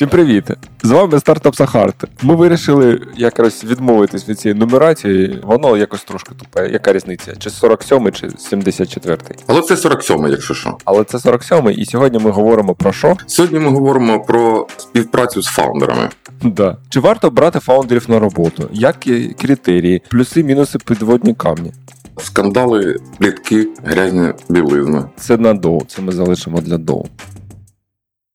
Всім привіт! З вами стартап Сахарт. Ми вирішили якось відмовитись від цієї нумерації. Воно якось трошки тупе. Яка різниця? Чи 47 чи 74 Але це 47 якщо що. Але це 47 і сьогодні ми говоримо про що? Сьогодні ми говоримо про співпрацю з фаундерами. Да. Чи варто брати фаундерів на роботу? Які критерії, плюси, мінуси, підводні камні? Скандали, плітки, грязні білизни. Це на доу, це ми залишимо для доу.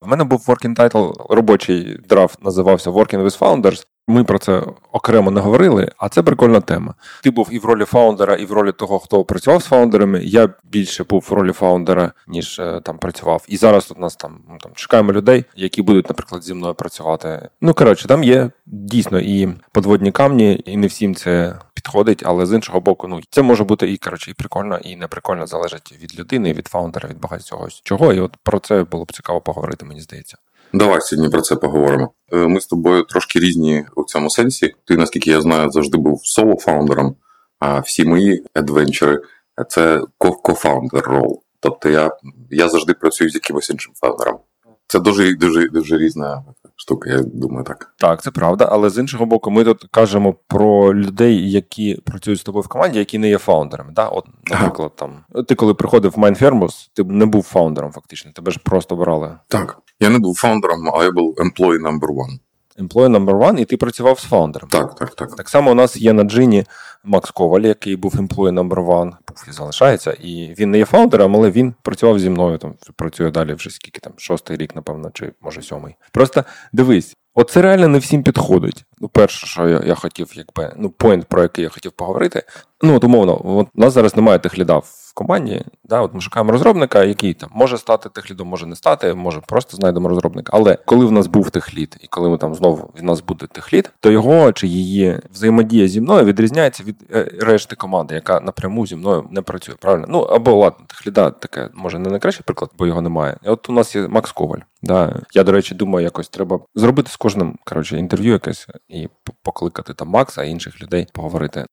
В мене був working title, робочий драфт називався Working with Founders. Ми про це окремо не говорили, а це прикольна тема. Ти був і в ролі фаундера, і в ролі того, хто працював з фаундерами. Я більше був в ролі фаундера, ніж е, там працював. І зараз тут нас там ну, там чекаємо людей, які будуть, наприклад, зі мною працювати. Ну коротше, там є дійсно і подводні камні, і не всім це підходить, але з іншого боку, ну це може бути і коротше, і прикольно, і не прикольно залежить від людини, від фаундера, від багатьох чого. І от про це було б цікаво поговорити, мені здається. Давай сьогодні про це поговоримо. Е, ми з тобою трошки різні у цьому сенсі. Ти, наскільки я знаю, завжди був соло-фаундером, а всі мої адвенчери це кофаундер рол. Тобто я я завжди працюю з якимось іншим фаундером. Це дуже дуже дуже різна штука, я думаю, так. Так, це правда. Але з іншого боку, ми тут кажемо про людей, які працюють з тобою в команді, які не є фаундерами. Да? От, Наприклад, там ти коли приходив в Mindfirmus, ти не був фаундером, фактично, тебе ж просто брали. Так. Я не був фаундером, а я був employee number one. Employee number one, і ти працював з фаундером. Так, так, так. Так само у нас є на Djinni Макс Коваль, який був employee number one, був і залишається. І він не є фаундером, але він працював зі мною. Там працює далі вже скільки там, шостий рік, напевно, чи може сьомий. Просто дивись, оце реально не всім підходить. Ну, перше, що я я хотів, якби ну, point, про який я хотів поговорити. Ну, от умовно, от у нас зараз немає техліда в команді. Да, От ми шукаємо розробника, який там може стати техлідом, може не стати, може просто знайдемо розробника. Але коли в нас був техлід, і коли ми там знову в нас буде техлід, то його чи її взаємодія зі мною відрізняється від е, решти команди, яка напряму зі мною не працює. Правильно? Ну або ладно, техліда таке може не найкращий приклад, бо його немає. І От у нас є Макс Коваль. Да. Я, до речі, думаю, якось треба зробити з кожним коротше, інтерв'ю якесь і покликати там Макса інших людей поговорити.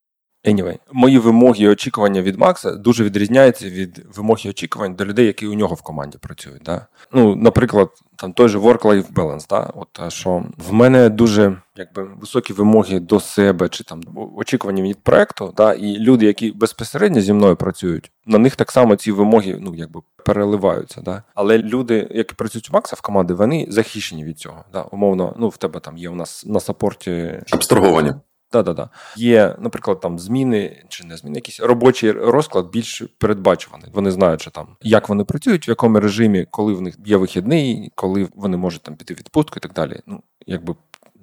Anyway, мої вимоги і очікування від Макса дуже відрізняються від вимог і очікувань до людей, які у нього в команді працюють. Да? Ну, наприклад, там той же work-life balance, да? От що в мене дуже якби високі вимоги до себе чи там очікування від проекту, да? і люди, які безпосередньо зі мною працюють, на них так само ці вимоги ну якби переливаються. Да? Але люди, які працюють у Макса в команді, вони захищені від цього. Да? Умовно, ну в тебе там є у нас на сапорті абстраговані. Да-да-да. Є, наприклад, там зміни чи не зміни, якийсь робочий розклад більш передбачуваний. Вони знають, що там як вони працюють, в якому режимі, коли в них є вихідний, коли вони можуть там піти відпустку і так далі. Ну, якби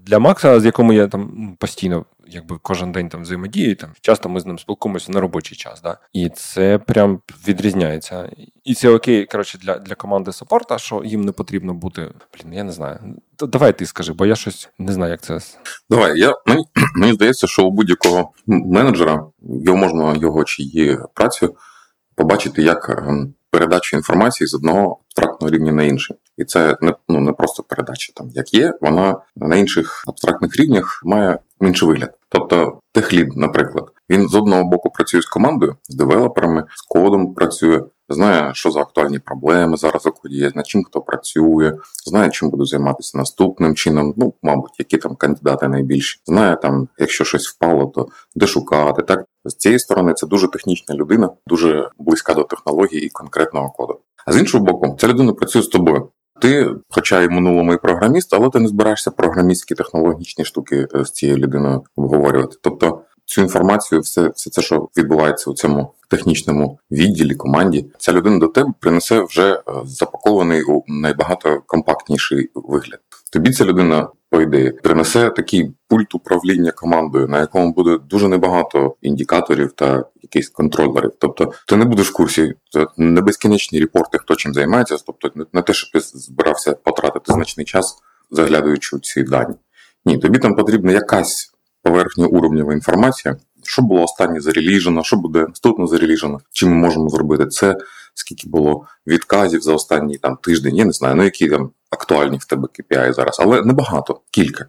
для Макса, з якому я там ну, постійно, якби кожен день там взаємодію, там часто ми з ним спілкуємося на робочий час. Да? І це прям відрізняється. І це окей, коротше, для для команди саппорта, що їм не потрібно бути. Блін, я не знаю. Давай ти скажи, бо я щось не знаю, як це. Давай, я мені, мені здається, що у будь-якого менеджера його можна його чи її працю побачити як передачу інформації з одного абстрактного рівня на інший. І це не ну не просто передача там, як є, вона на інших абстрактних рівнях має інший вигляд. Тобто, техлід, наприклад, він з одного боку працює з командою, з девелоперами, з кодом працює, знає, що за актуальні проблеми зараз у коді є, над чим хто працює, знає, чим буду займатися наступним чином. Ну, мабуть, які там кандидати найбільші. Знає там, якщо щось впало, то де шукати. Так з цієї сторони це дуже технічна людина, дуже близька до технології і конкретного коду. А з іншого боку, ця людина працює з тобою. Ти, хоча й минулому і програміст, але ти не збираєшся програмістські технологічні штуки е, з цією людиною обговорювати. Тобто цю інформацію, все, все це, що відбувається у цьому технічному відділі команді, ця людина до тебе принесе вже е, запакований у найбагато компактніший вигляд. Тобі ця людина по ідеї, принесе такий пульт управління командою, на якому буде дуже небагато індикаторів та якихось контролерів. Тобто, ти не будеш в курсі не безкінечні репорти, хто чим займається, тобто не те, що ти збирався потратити значний час, заглядаючи у ці дані. Ні, тобі там потрібна якась поверхньоуровнєва інформація. Що було останнє зареліжено, що буде наступно зареліжено, чи ми можемо зробити це, скільки було відказів за останній там тиждень, я не знаю, ну які там актуальні в тебе KPI зараз, але небагато, кілька.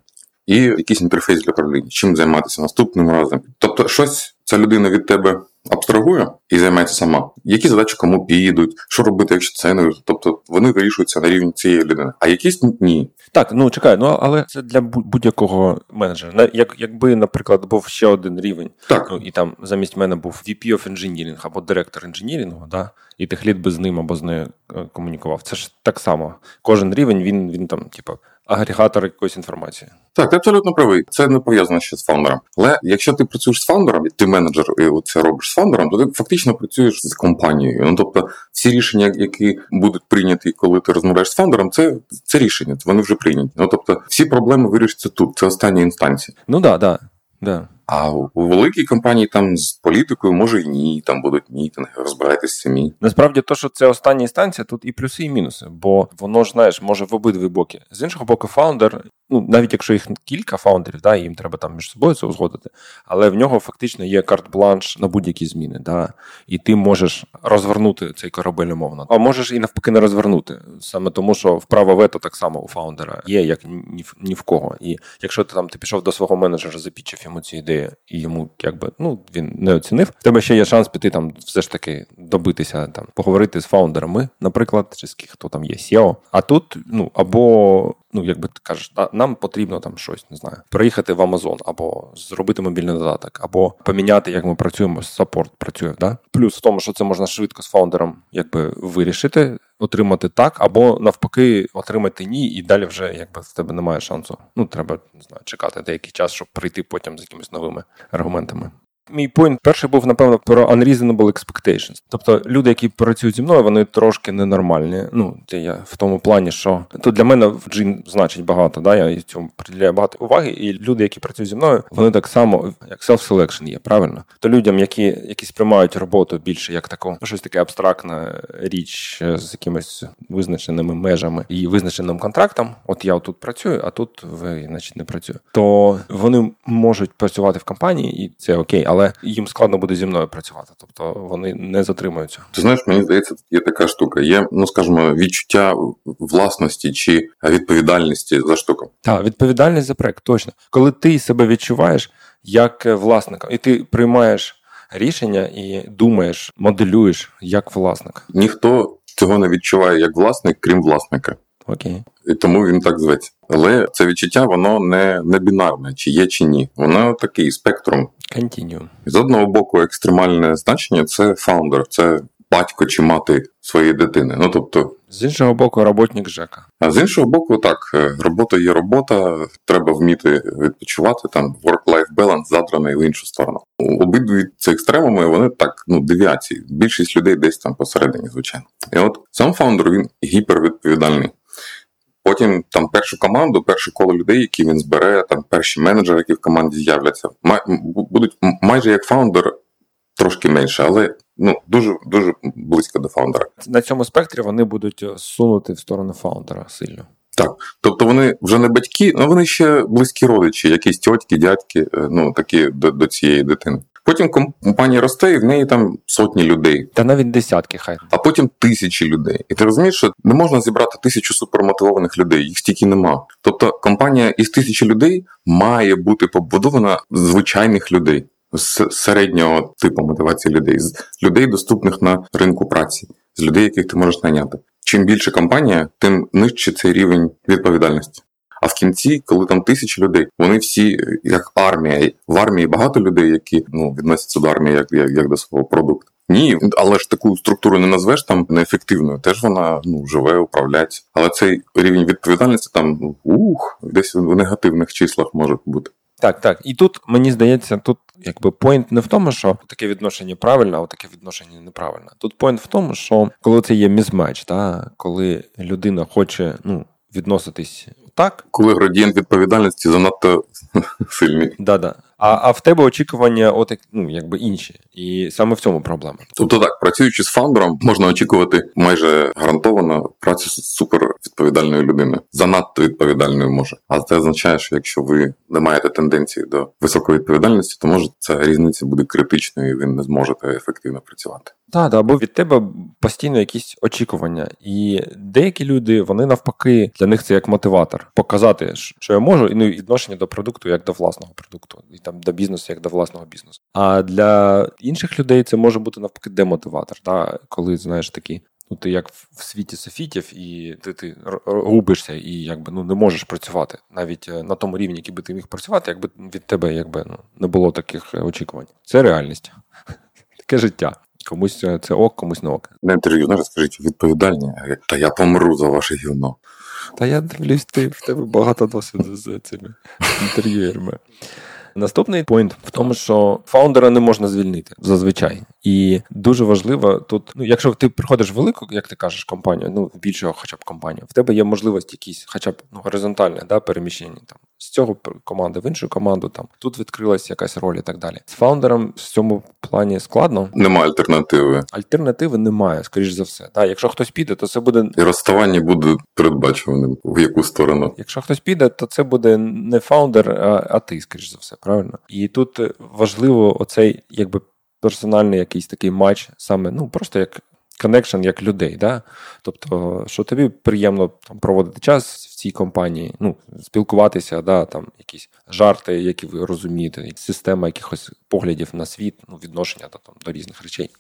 І якийсь інтерфейс для управління, чим займатися наступним разом. Тобто, щось ця людина від тебе абстрагує і займається сама. Які задачі кому підуть, що робити, якщо це не тобто вони вирішуються на рівні цієї людини, а якісь ні. Так, ну чекай, ну але це для будь-якого менеджера. Як якби, наприклад, був ще один рівень, так ну і там замість мене був VP of Engineering або директор інженірингу, да, і техліт би з ним або з нею е, комунікував. Це ж так само. Кожен рівень він він там, типу, агрегатор якоїсь інформації. Так, ти абсолютно правий. Це не пов'язано ще з фаундером. Але якщо ти працюєш з фаундером, ти менеджер і це робиш з фаундером, то ти фактично працюєш з компанією. Ну тобто, всі рішення, які будуть прийняті, коли ти розмовляєш з фаундером, це це рішення. Вони вже прийняті. Ну тобто, всі проблеми вирішаться тут. Це остання інстанція. Ну да, да. Да. А у великій компанії там з політикою може і ні, там будуть мітинги, розбирайтесь самі. Насправді, то, що це остання інстанція, тут і плюси, і мінуси, бо воно ж знаєш, може в обидві боки. З іншого боку, фаундер, ну навіть якщо їх кілька фаундерів, да, їм треба там між собою це узгодити, але в нього фактично є карт-бланш на будь-які зміни. Да, І ти можеш розвернути цей корабель умовно, а можеш і навпаки не розвернути. Саме тому, що вправо вето так само у фаундера є, як ні в ні в кого. І якщо ти там ти пішов до свого менеджера, запічив йому ці ідеї і йому якби ну він не оцінив. В тебе ще є шанс піти там, все ж таки добитися там, поговорити з фаундерами, наприклад, чи з хто там є SEO. А тут ну або ну якби ти кажеш, нам потрібно там щось, не знаю, приїхати в Амазон, або зробити мобільний додаток, або поміняти, як ми працюємо, саппорт працює. Да? Плюс в тому, що це можна швидко з фаундером якби вирішити, отримати так, або навпаки, отримати ні, і далі вже якби в тебе немає шансу. Ну треба не знаю, чекати деякий час, щоб прийти потім з якимись новими аргументами. Мій point перший був, напевно, про unreasonable expectations. Тобто люди, які працюють зі мною, вони трошки ненормальні. Ну, я в тому плані, що тут для мене в джин значить багато. Да, Я цьому приділяю багато уваги, і люди, які працюють зі мною, вони так само, як self-selection є, правильно? То людям, які які сприймають роботу більше як таку, щось таке абстрактна річ з якимись визначеними межами і визначеним контрактом. От я тут працюю, а тут ви, значить, не працюю. То вони можуть працювати в компанії, і це окей, але але їм складно буде зі мною працювати, тобто вони не затримуються. Ти знаєш, мені здається, є така штука. Є, ну скажімо, відчуття власності чи відповідальності за штуку. Так, відповідальність за проект, точно. Коли ти себе відчуваєш як власника, і ти приймаєш рішення і думаєш, моделюєш як власник. Ніхто цього не відчуває як власник, крім власника. Окей. І тому він так зветься. Але це відчуття, воно не не бінарне, чи є, чи ні. Воно такий спектрум. Continue. З одного боку, екстремальне значення це фаундер, це батько чи мати своєї дитини. Ну тобто, з іншого боку, роботник ЖЕКа. А з іншого боку, так, е, робота є робота, треба вміти відпочивати. Там work-life balance задраний в іншу сторону. Обидві ці екстремуми, вони так, ну, девіації. Більшість людей десь там посередині, звичайно. І от сам фаундер він гіпервідповідальний. Потім там першу команду, перше коло людей, які він збере, там перші менеджери, які в команді з'являться, май, будуть майже як фаундер, трошки менше, але ну дуже дуже близько до фаундера. На цьому спектрі вони будуть сунути в сторону фаундера сильно. Так, тобто вони вже не батьки, але вони ще близькі родичі, якісь тьотки, дядьки, е, ну такі до, до цієї дитини. Потім компанія росте, і в неї там сотні людей. Та навіть десятки, хай. А потім тисячі людей. І ти розумієш, що не можна зібрати тисячу супермотивованих людей, їх стільки нема. Тобто компанія із тисячі людей має бути побудована з звичайних людей. З середнього типу мотивації людей, з людей, доступних на ринку праці, з людей, яких ти можеш найняти. Чим більше компанія, тим нижче цей рівень відповідальності. А в кінці, коли там тисячі людей, вони всі як армія. В армії багато людей, які ну відносяться до армії як, як, як до свого продукту. Ні, але ж таку структуру не назвеш там неефективною. Теж вона ну живе, управляється. Але цей рівень відповідальності там ну, ух, десь в негативних числах може бути. Так, так. І тут мені здається, тут якби point не в тому, що таке відношення правильне, а таке відношення неправильне. Тут point в тому, що коли це є mismatch, та коли людина хоче ну відноситись так. Коли градієнт відповідальності занадто сильний. Да-да. А а в тебе очікування от, ну, якби інші. І саме в цьому проблема. Тобто так, працюючи з фаундером, можна очікувати майже гарантовано працю з супер відповідальною людиною, занадто відповідальною може. А це означає, що якщо ви не маєте тенденції до високої відповідальності, то може ця різниця буде критичною, і ви не зможете ефективно працювати. Так, да, бо від тебе постійно якісь очікування, і деякі люди вони навпаки для них це як мотиватор показати, що я можу, і ну відношення до продукту як до власного продукту, і там до бізнесу як до власного бізнесу. А для інших людей це може бути навпаки демотиватор, да, коли знаєш такі. Ну, ти як в світі софітів, і ти ти губишся, і якби ну не можеш працювати навіть е, на тому рівні, який би ти міг працювати, якби від тебе якби ну не було таких е, очікувань. Це реальність, таке життя. Комусь це ок, комусь не ок. На інтерв'ю знаєш, скажіть відповідальні. Та я помру за ваше гівно. Та я дивлюсь, ти в тебе багато досвіду з цими інтерв'юерами. Наступний пойнт в тому, що фаундера не можна звільнити зазвичай. І дуже важливо тут, ну якщо ти приходиш в велику, як ти кажеш, компанію, ну більшого, хоча б компанію, в тебе є можливість якісь, хоча б ну, горизонтальне да, переміщення там з цього команди в іншу команду. Там тут відкрилась якась роль і так далі. З фаундером в цьому плані складно. Немає альтернативи. Альтернативи немає, скоріш за все. Да, якщо хтось піде, то це буде і розставання буде передбачуваним в яку сторону. Якщо хтось піде, то це буде не фаундер, а, а ти, скоріш за все, правильно. І тут важливо оцей якби персональний якийсь такий match, саме ну просто як connection як людей. Да? Тобто, що тобі приємно там проводити час в цій компанії, ну, спілкуватися, да, там якісь жарти, які ви розумієте, система якихось поглядів на світ, ну, відношення да, там, до різних речей.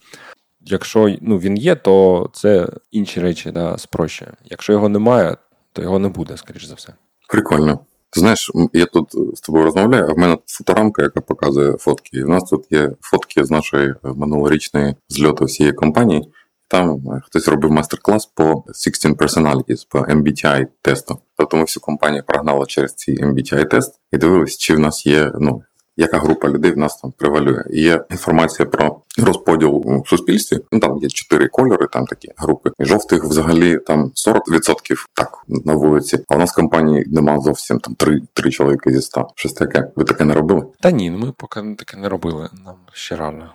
Якщо ну, він є, то це інші речі да, спрощує. Якщо його немає, то його не буде, скоріш за все. Прикольно. Знаєш, я тут з тобою розмовляю, а в мене фоторамка, яка показує фотки. І в нас тут є фотки з нашої минулорічної зльоту всієї компанії. Там е, хтось робив майстер-клас по 16 personalities, по MBTI тесту. Тобто ми всю компанію прогнали через цей MBTI тест і дивились, чи в нас є ну. Яка група людей в нас там превалює? Є інформація про розподіл у суспільстві. Ну там є чотири кольори, там такі групи. І жовтих взагалі там 40% так на вулиці. А у нас в компанії нема зовсім там три три чоловіки зі ста. Щось таке. Ви таке не робили? Та ні, ну ми поки таке не робили. Нам ще рано.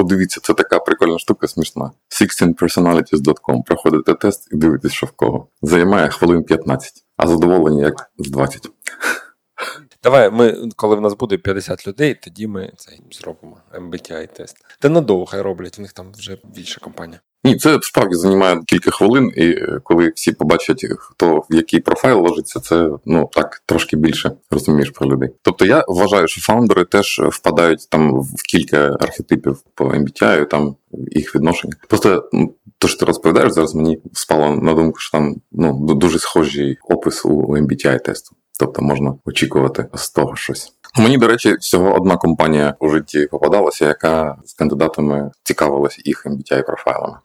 Подивіться, це така прикольна штука, смішна. 16personalities.com. Проходите тест і дивитесь, що в кого. Займає хвилин 15, а задоволення як з 20. Давай, ми, коли в нас буде 50 людей, тоді ми це зробимо MBTI тест. Та надовго роблять, у них там вже більша компанія. Ні, це справді займає кілька хвилин, і е, коли всі побачать, хто в який профайл ложиться, це ну так трошки більше розумієш про людей. Тобто я вважаю, що фаундери теж впадають там в кілька архетипів по MBTI, там їх відношення. Просто ну, то, що ти розповідаєш зараз, мені спало на думку, що там ну дуже схожий опис у MBTI тесту. Тобто можна очікувати з того щось. Мені, до речі, всього одна компанія у житті попадалася, яка з кандидатами цікавилася їх MBTI профайлами.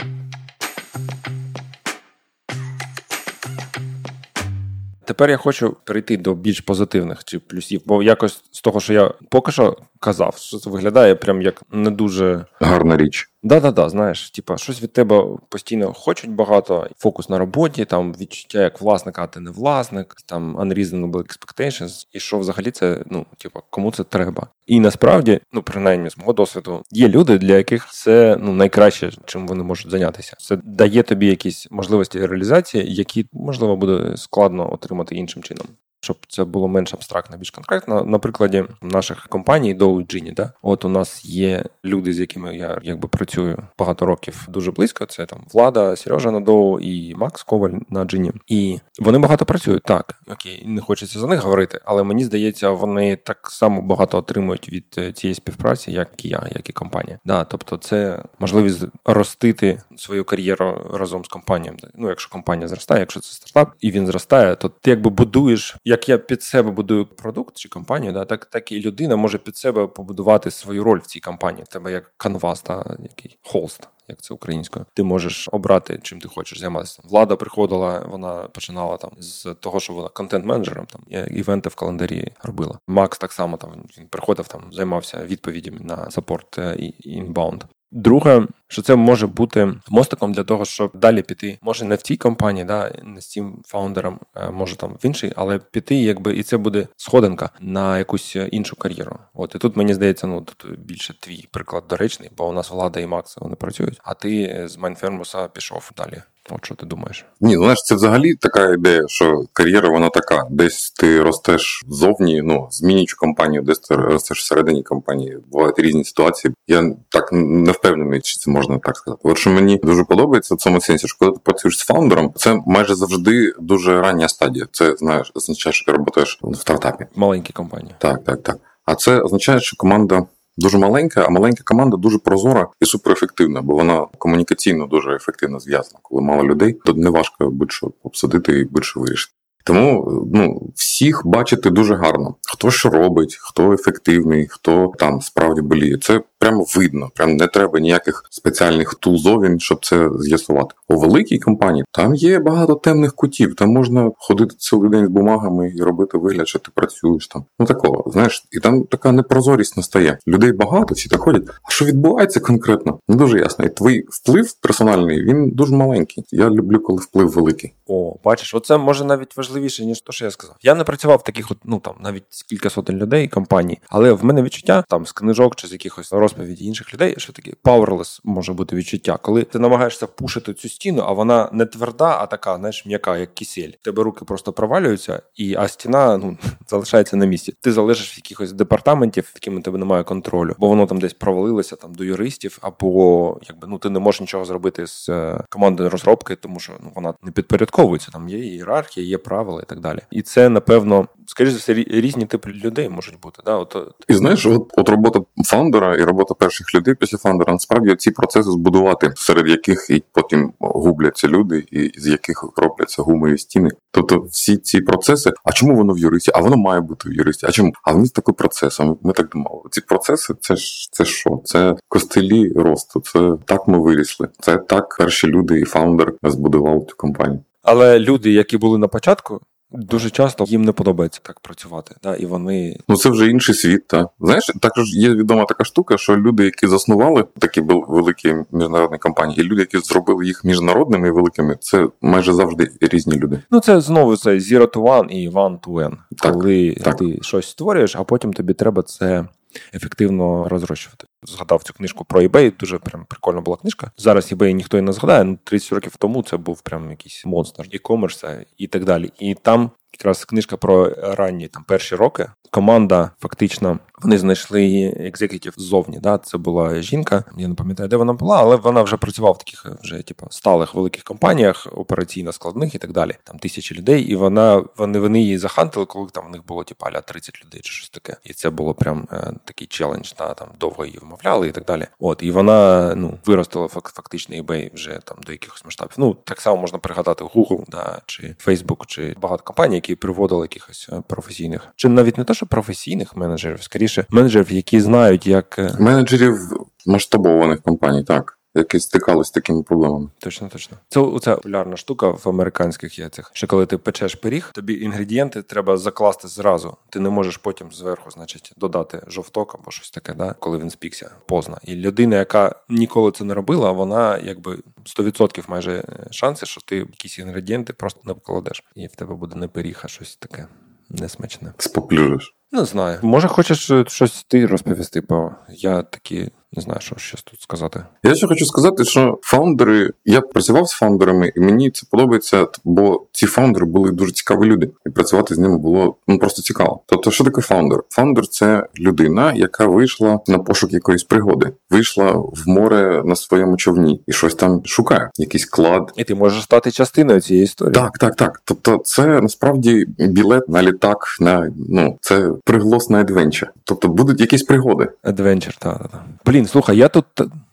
Тепер я хочу перейти до більш позитивних чи плюсів, бо якось з того, що я поки що казав, що це виглядає прям як не дуже гарна річ. Да-да-да, знаєш, типа щось від тебе постійно хочуть багато, фокус на роботі, там відчуття як власника, а ти не власник, там unreasonable expectations, і що взагалі це, ну, типа, кому це треба. І насправді, ну принаймні з мого досвіду, є люди, для яких це ну найкраще, чим вони можуть зайнятися. Це дає тобі якісь можливості реалізації, які можливо буде складно отримати іншим чином щоб це було менш абстрактно, більш конкретно. На прикладі наших компаній до да, от у нас є люди, з якими я якби працюю багато років дуже близько. Це там Влада, Сережа Надоу і Макс Коваль на Джині. І вони багато працюють. Так, окей, не хочеться за них говорити, але мені здається, вони так само багато отримують від е, цієї співпраці, як і я, як і компанія. Да, тобто, це можливість ростити свою кар'єру разом з компанією. Ну, якщо компанія зростає, якщо це стартап і він зростає, то ти якби будуєш як я під себе будую продукт чи компанію, да, так так і людина може під себе побудувати свою роль в цій компанії. Тебе як канвас, та який холст. Як це українською, ти можеш обрати, чим ти хочеш займатися. Влада приходила, вона починала там з того, що вона контент-менеджером, там івенти в календарі робила. Макс так само там він приходив, там займався відповідями на support е, і inbound. Друге, що це може бути мостиком для того, щоб далі піти. Може не в тій компанії, да, не з цим фаундером, е, може там в іншій, але піти, якби і це буде сходинка на якусь іншу кар'єру. От і тут мені здається, ну тут більше твій приклад доречний, бо у нас Влада і Макс вони працюють, а ти з Майнфермуса пішов далі. От що ти думаєш? Ні, ну знаєш, це взагалі така ідея, що кар'єра вона така. Десь ти ростеш зовні, ну змінюючи компанію, десь ти ростеш всередині компанії. Бувають різні ситуації. Я так не впевнений, чи це можна так сказати. От що мені дуже подобається в цьому сенсі, що коли ти працюєш з фаундером, це майже завжди дуже рання стадія. Це знаєш, означає, що ти працюєш в стартапі. Маленькі компанії. Так, так, так. А це означає, що команда дуже маленька, а маленька команда дуже прозора і суперефективна, бо вона комунікаційно дуже ефективно зв'язана. Коли мало людей, то не важко будь-що обсадити і будь-що вирішити. Тому ну всіх бачити дуже гарно, хто що робить, хто ефективний, хто там справді боліє. Це прямо видно. Прям не треба ніяких спеціальних тулзовін, щоб це з'ясувати. У великій компанії там є багато темних кутів. Там можна ходити цілий день з бумагами і робити вигляд, що ти працюєш там. Ну такого, знаєш, і там така непрозорість настає. Людей багато, всі так ходять. А що відбувається конкретно? Не дуже ясно. І твій вплив персональний він дуже маленький. Я люблю, коли вплив великий. О, бачиш, оце може навіть важливіше ніж те, що я сказав. Я не працював в таких, от, ну там навіть кілька сотень людей компаній, але в мене відчуття там з книжок чи з якихось розповіді інших людей, що таке powerless може бути відчуття, коли ти намагаєшся пушити цю стіну, а вона не тверда, а така, знаєш, м'яка, як кисель. Тебе руки просто провалюються, і а стіна ну залишається на місці. Ти залежиш в якихось департаментів, якими тебе немає контролю, бо воно там десь провалилося там до юристів, або якби ну ти не можеш нічого зробити з е, командою розробки, тому що ну вона не підпорядковується. Там є ієрархія, є правила і так далі. І це напевно, скоріш за все, різні типи людей можуть бути. Да, от і знаєш, от от робота фаундера і робота перших людей після фаундера насправді ці процеси збудувати, серед яких і потім губляться люди, і з яких робляться гумові стіни. Тобто всі ці процеси, а чому воно в юристі? А воно має бути в юристі. А чому? А вони такий процес. Ми, ми так думали. Ці процеси, це ж це що? Це костелі росту. Це так ми вирісли. Це так перші люди і фаундер збудували цю компанію. Але люди, які були на початку, Дуже часто їм не подобається так працювати, да, і вони ну це вже інший світ. Та знаєш, також є відома така штука, що люди, які заснували такі великі міжнародні компанії, і люди, які зробили їх міжнародними і великими, це майже завжди різні люди. Ну це знову це zero to one і one to n. Так, коли так. ти щось створюєш, а потім тобі треба це ефективно розрощувати. Згадав цю книжку про eBay, дуже прям прикольна була книжка. Зараз eBay ніхто і не згадає. Ну 30 років тому це був прям якийсь монстр e-commerce і так далі. І там якраз книжка про ранні там перші роки. Команда фактично вони знайшли екзекутів ззовні. Да? Це була жінка. Я не пам'ятаю, де вона була, але вона вже працювала в таких вже типу, сталих великих компаніях, операційно складних і так далі. Там тисячі людей, і вона вони вони її захантили, коли там в них було типу, аля 30 людей чи щось таке. І це було прям е, такий челендж. Да? Там довго її і так далі. От і вона ну виростила фактично eBay вже там до якихось масштабів. Ну так само можна пригадати Google, да, чи Facebook, чи багато компаній, які приводили якихось е, професійних, чи навіть не те, що професійних менеджерів, скоріше менеджерів, які знають, як е, менеджерів масштабованих компаній, так. Які стикалися з такими проблемами. Точно, точно. Це це популярна штука в американських яйцях. Що коли ти печеш пиріг, тобі інгредієнти треба закласти зразу. Ти не можеш потім зверху, значить, додати жовток або щось таке, да, коли він спікся позна. І людина, яка ніколи це не робила, вона якби 100% майже шанси, що ти якісь інгредієнти просто не вкладеш. І в тебе буде не пиріг, а щось таке несмачне. Споплюжиш. Не знаю. Може, хочеш е, щось ти розповісти, бо я такі не знаю, що ще тут сказати. Я ще хочу сказати, що фаундери, я працював з фаундерами, і мені це подобається, бо ці фаундери були дуже цікаві люди, і працювати з ними було ну просто цікаво. Тобто, що таке фаундер? Фаундер це людина, яка вийшла на пошук якоїсь пригоди, вийшла в море на своєму човні і щось там шукає, якийсь клад. І ти можеш стати частиною цієї історії. Так, так, так. Тобто, це насправді білет на літак, на ну це приголосна adventure. Тобто будуть якісь пригоди. Adventure, так, так. Блін, слухай, я тут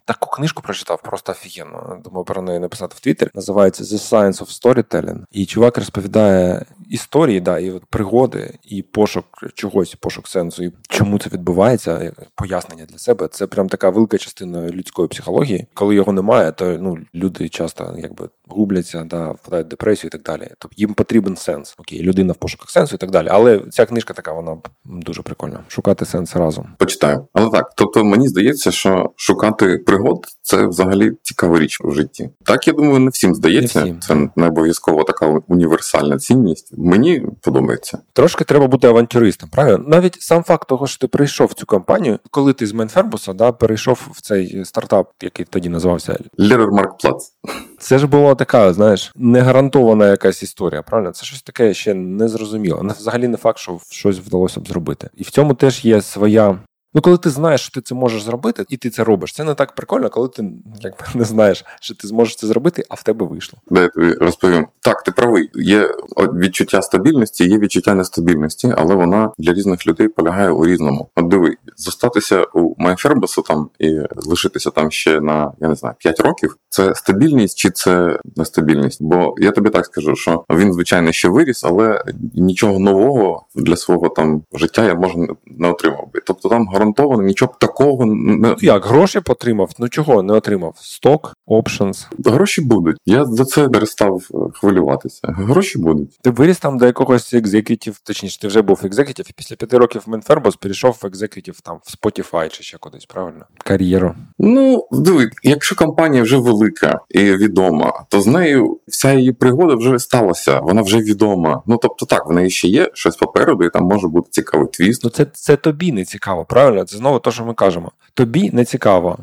таку книжку прочитав, просто офігенно. Думаю, про неї написати в Твіттер. Називається The Science of Storytelling. І чувак розповідає історії, да, і пригоди, і пошук чогось, пошук сенсу, і чому це відбувається, пояснення для себе. Це прям така велика частина людської психології. Коли його немає, то ну люди часто якби губляться, да, впадають в депресію і так далі. Тобто їм потрібен сенс. Окей, людина в пошуках сенсу і так далі. Але ця книжка така, вона дуже прикольна. Шукати сенс разом. Почитаю. Але так, тобто мені здається, що шукати пригод це взагалі цікава річ в житті. Так я думаю, не всім здається. Не всім. Це не обов'язково така універсальна цінність. Мені подобається. Трошки треба бути авантюристом, правильно? Навіть сам факт того, що ти прийшов в цю компанію, коли ти з Менфербуса да, перейшов в цей стартап, який тоді називався Лерер Маркплац. Це ж була така, знаєш, не гарантована якась історія, правильно? Це щось таке ще незрозуміло. Взагалі не факт, що щось вдалося б зробити. І в цьому теж є своя. Ну, коли ти знаєш, що ти це можеш зробити, і ти це робиш, це не так прикольно, коли ти якби не знаєш, що ти зможеш це зробити, а в тебе вийшло. Я тобі розповім. Так, ти правий. Є відчуття стабільності, є відчуття нестабільності, але вона для різних людей полягає у різному. От диви, зостатися у Майфербасу там і лишитися там ще на я не знаю 5 років. Це стабільність чи це нестабільність? Бо я тобі так скажу, що він звичайно ще виріс, але нічого нового для свого там життя я може не отримав би. Тобто там гарантовано нічого такого не ну, як гроші потримав. Ну чого не отримав? Stock options. Гроші будуть. Я за це перестав е, хвилюватися. Гроші будуть. Ти виріс там до якогось executive, точніше, ти вже був executive, і після п'яти років в Менфербос перейшов в executive там в Spotify чи ще кудись, правильно? Кар'єру. Ну диви, якщо компанія вже велика і відома, то з нею вся її пригода вже сталася. Вона вже відома. Ну тобто, так в неї ще є щось попереду, і там може бути цікавий твіст. Ну це це тобі не цікаво, правильно? Це знову те, що ми кажемо. Тобі не цікаво.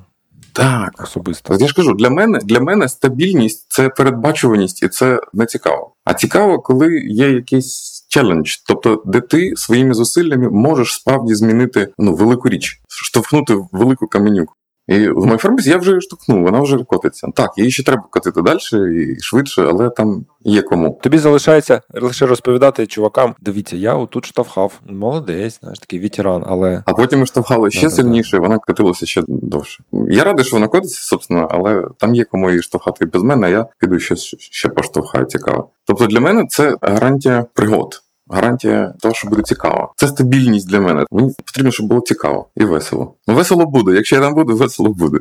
Так, особисто. Я ж кажу, для мене для мене стабільність це передбачуваність і це не цікаво. А цікаво, коли є якийсь челендж, тобто, де ти своїми зусиллями можеш справді змінити ну велику річ, штовхнути велику каменюку. І в MyFarmers я вже штовхнув, вона вже котиться. Так, її ще треба котити далі і швидше, але там є кому. Тобі залишається лише розповідати чувакам: дивіться, я отут штовхав. Молодець, знаєш, такий ветеран, але. А потім ми штовхали ще да, сильніше, да. вона котилася ще довше. Я радий, що вона котиться, собственно, але там є кому її штовхати без мене, я піду щось ще поштовхаю цікаво. Тобто для мене це гарантія пригод гарантія того, що буде цікаво. Це стабільність для мене. Мені потрібно, щоб було цікаво і весело. Ну, весело буде. Якщо я там буду, весело буде.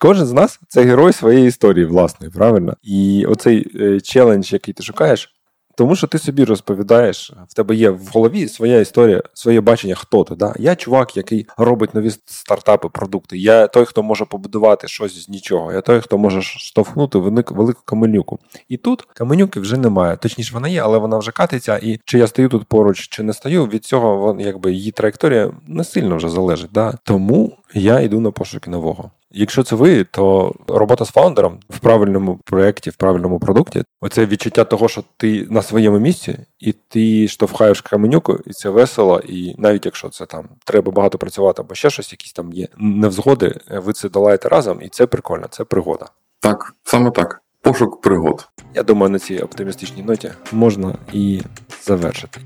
Кожен з нас це герой своєї історії, власної, правильно? І оцей е, челендж, який ти шукаєш, тому що ти собі розповідаєш, в тебе є в голові своя історія, своє бачення, хто ти. Да? Я чувак, який робить нові стартапи, продукти. Я той, хто може побудувати щось з нічого. Я той, хто може штовхнути велику каменюку. І тут каменюки вже немає. Точніше, вона є, але вона вже катиться. І чи я стою тут поруч, чи не стою, від цього якби її траєкторія не сильно вже залежить. Да? Тому я йду на пошуки нового. Якщо це ви, то робота з фаундером в правильному проєкті, в правильному продукті, оце відчуття того, що ти на своєму місці, і ти штовхаєш каменюку, і це весело. І навіть якщо це там треба багато працювати, або ще щось, якісь там є невзгоди, ви це долаєте разом, і це прикольно, це пригода. Так, саме так. Пошук пригод. Я думаю, на цій оптимістичній ноті можна і завершити.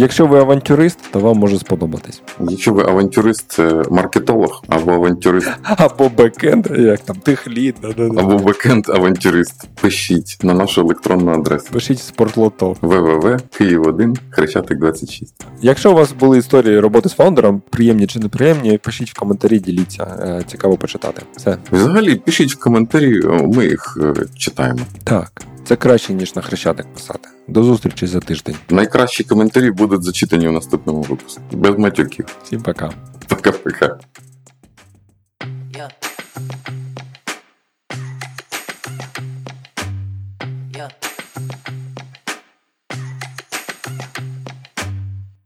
Якщо ви авантюрист, то вам може сподобатись. Якщо ви авантюрист, маркетолог або авантюрист, або бекенд, як там техлід, або бекенд авантюрист, пишіть на нашу електронну адресу. Пишіть спортлото www, Київ 1 Хрещатик 26. Якщо у вас були історії роботи з фаундером, приємні чи неприємні, пишіть в коментарі, діліться. Е, цікаво почитати. Все. Взагалі, пишіть в коментарі, ми їх е, читаємо. Так. Це краще, ніж на хрещатик писати. До зустрічі за тиждень. Найкращі коментарі будуть зачитані у наступному випуску. Без матюків. Всім пока. Пока-пока. Yeah.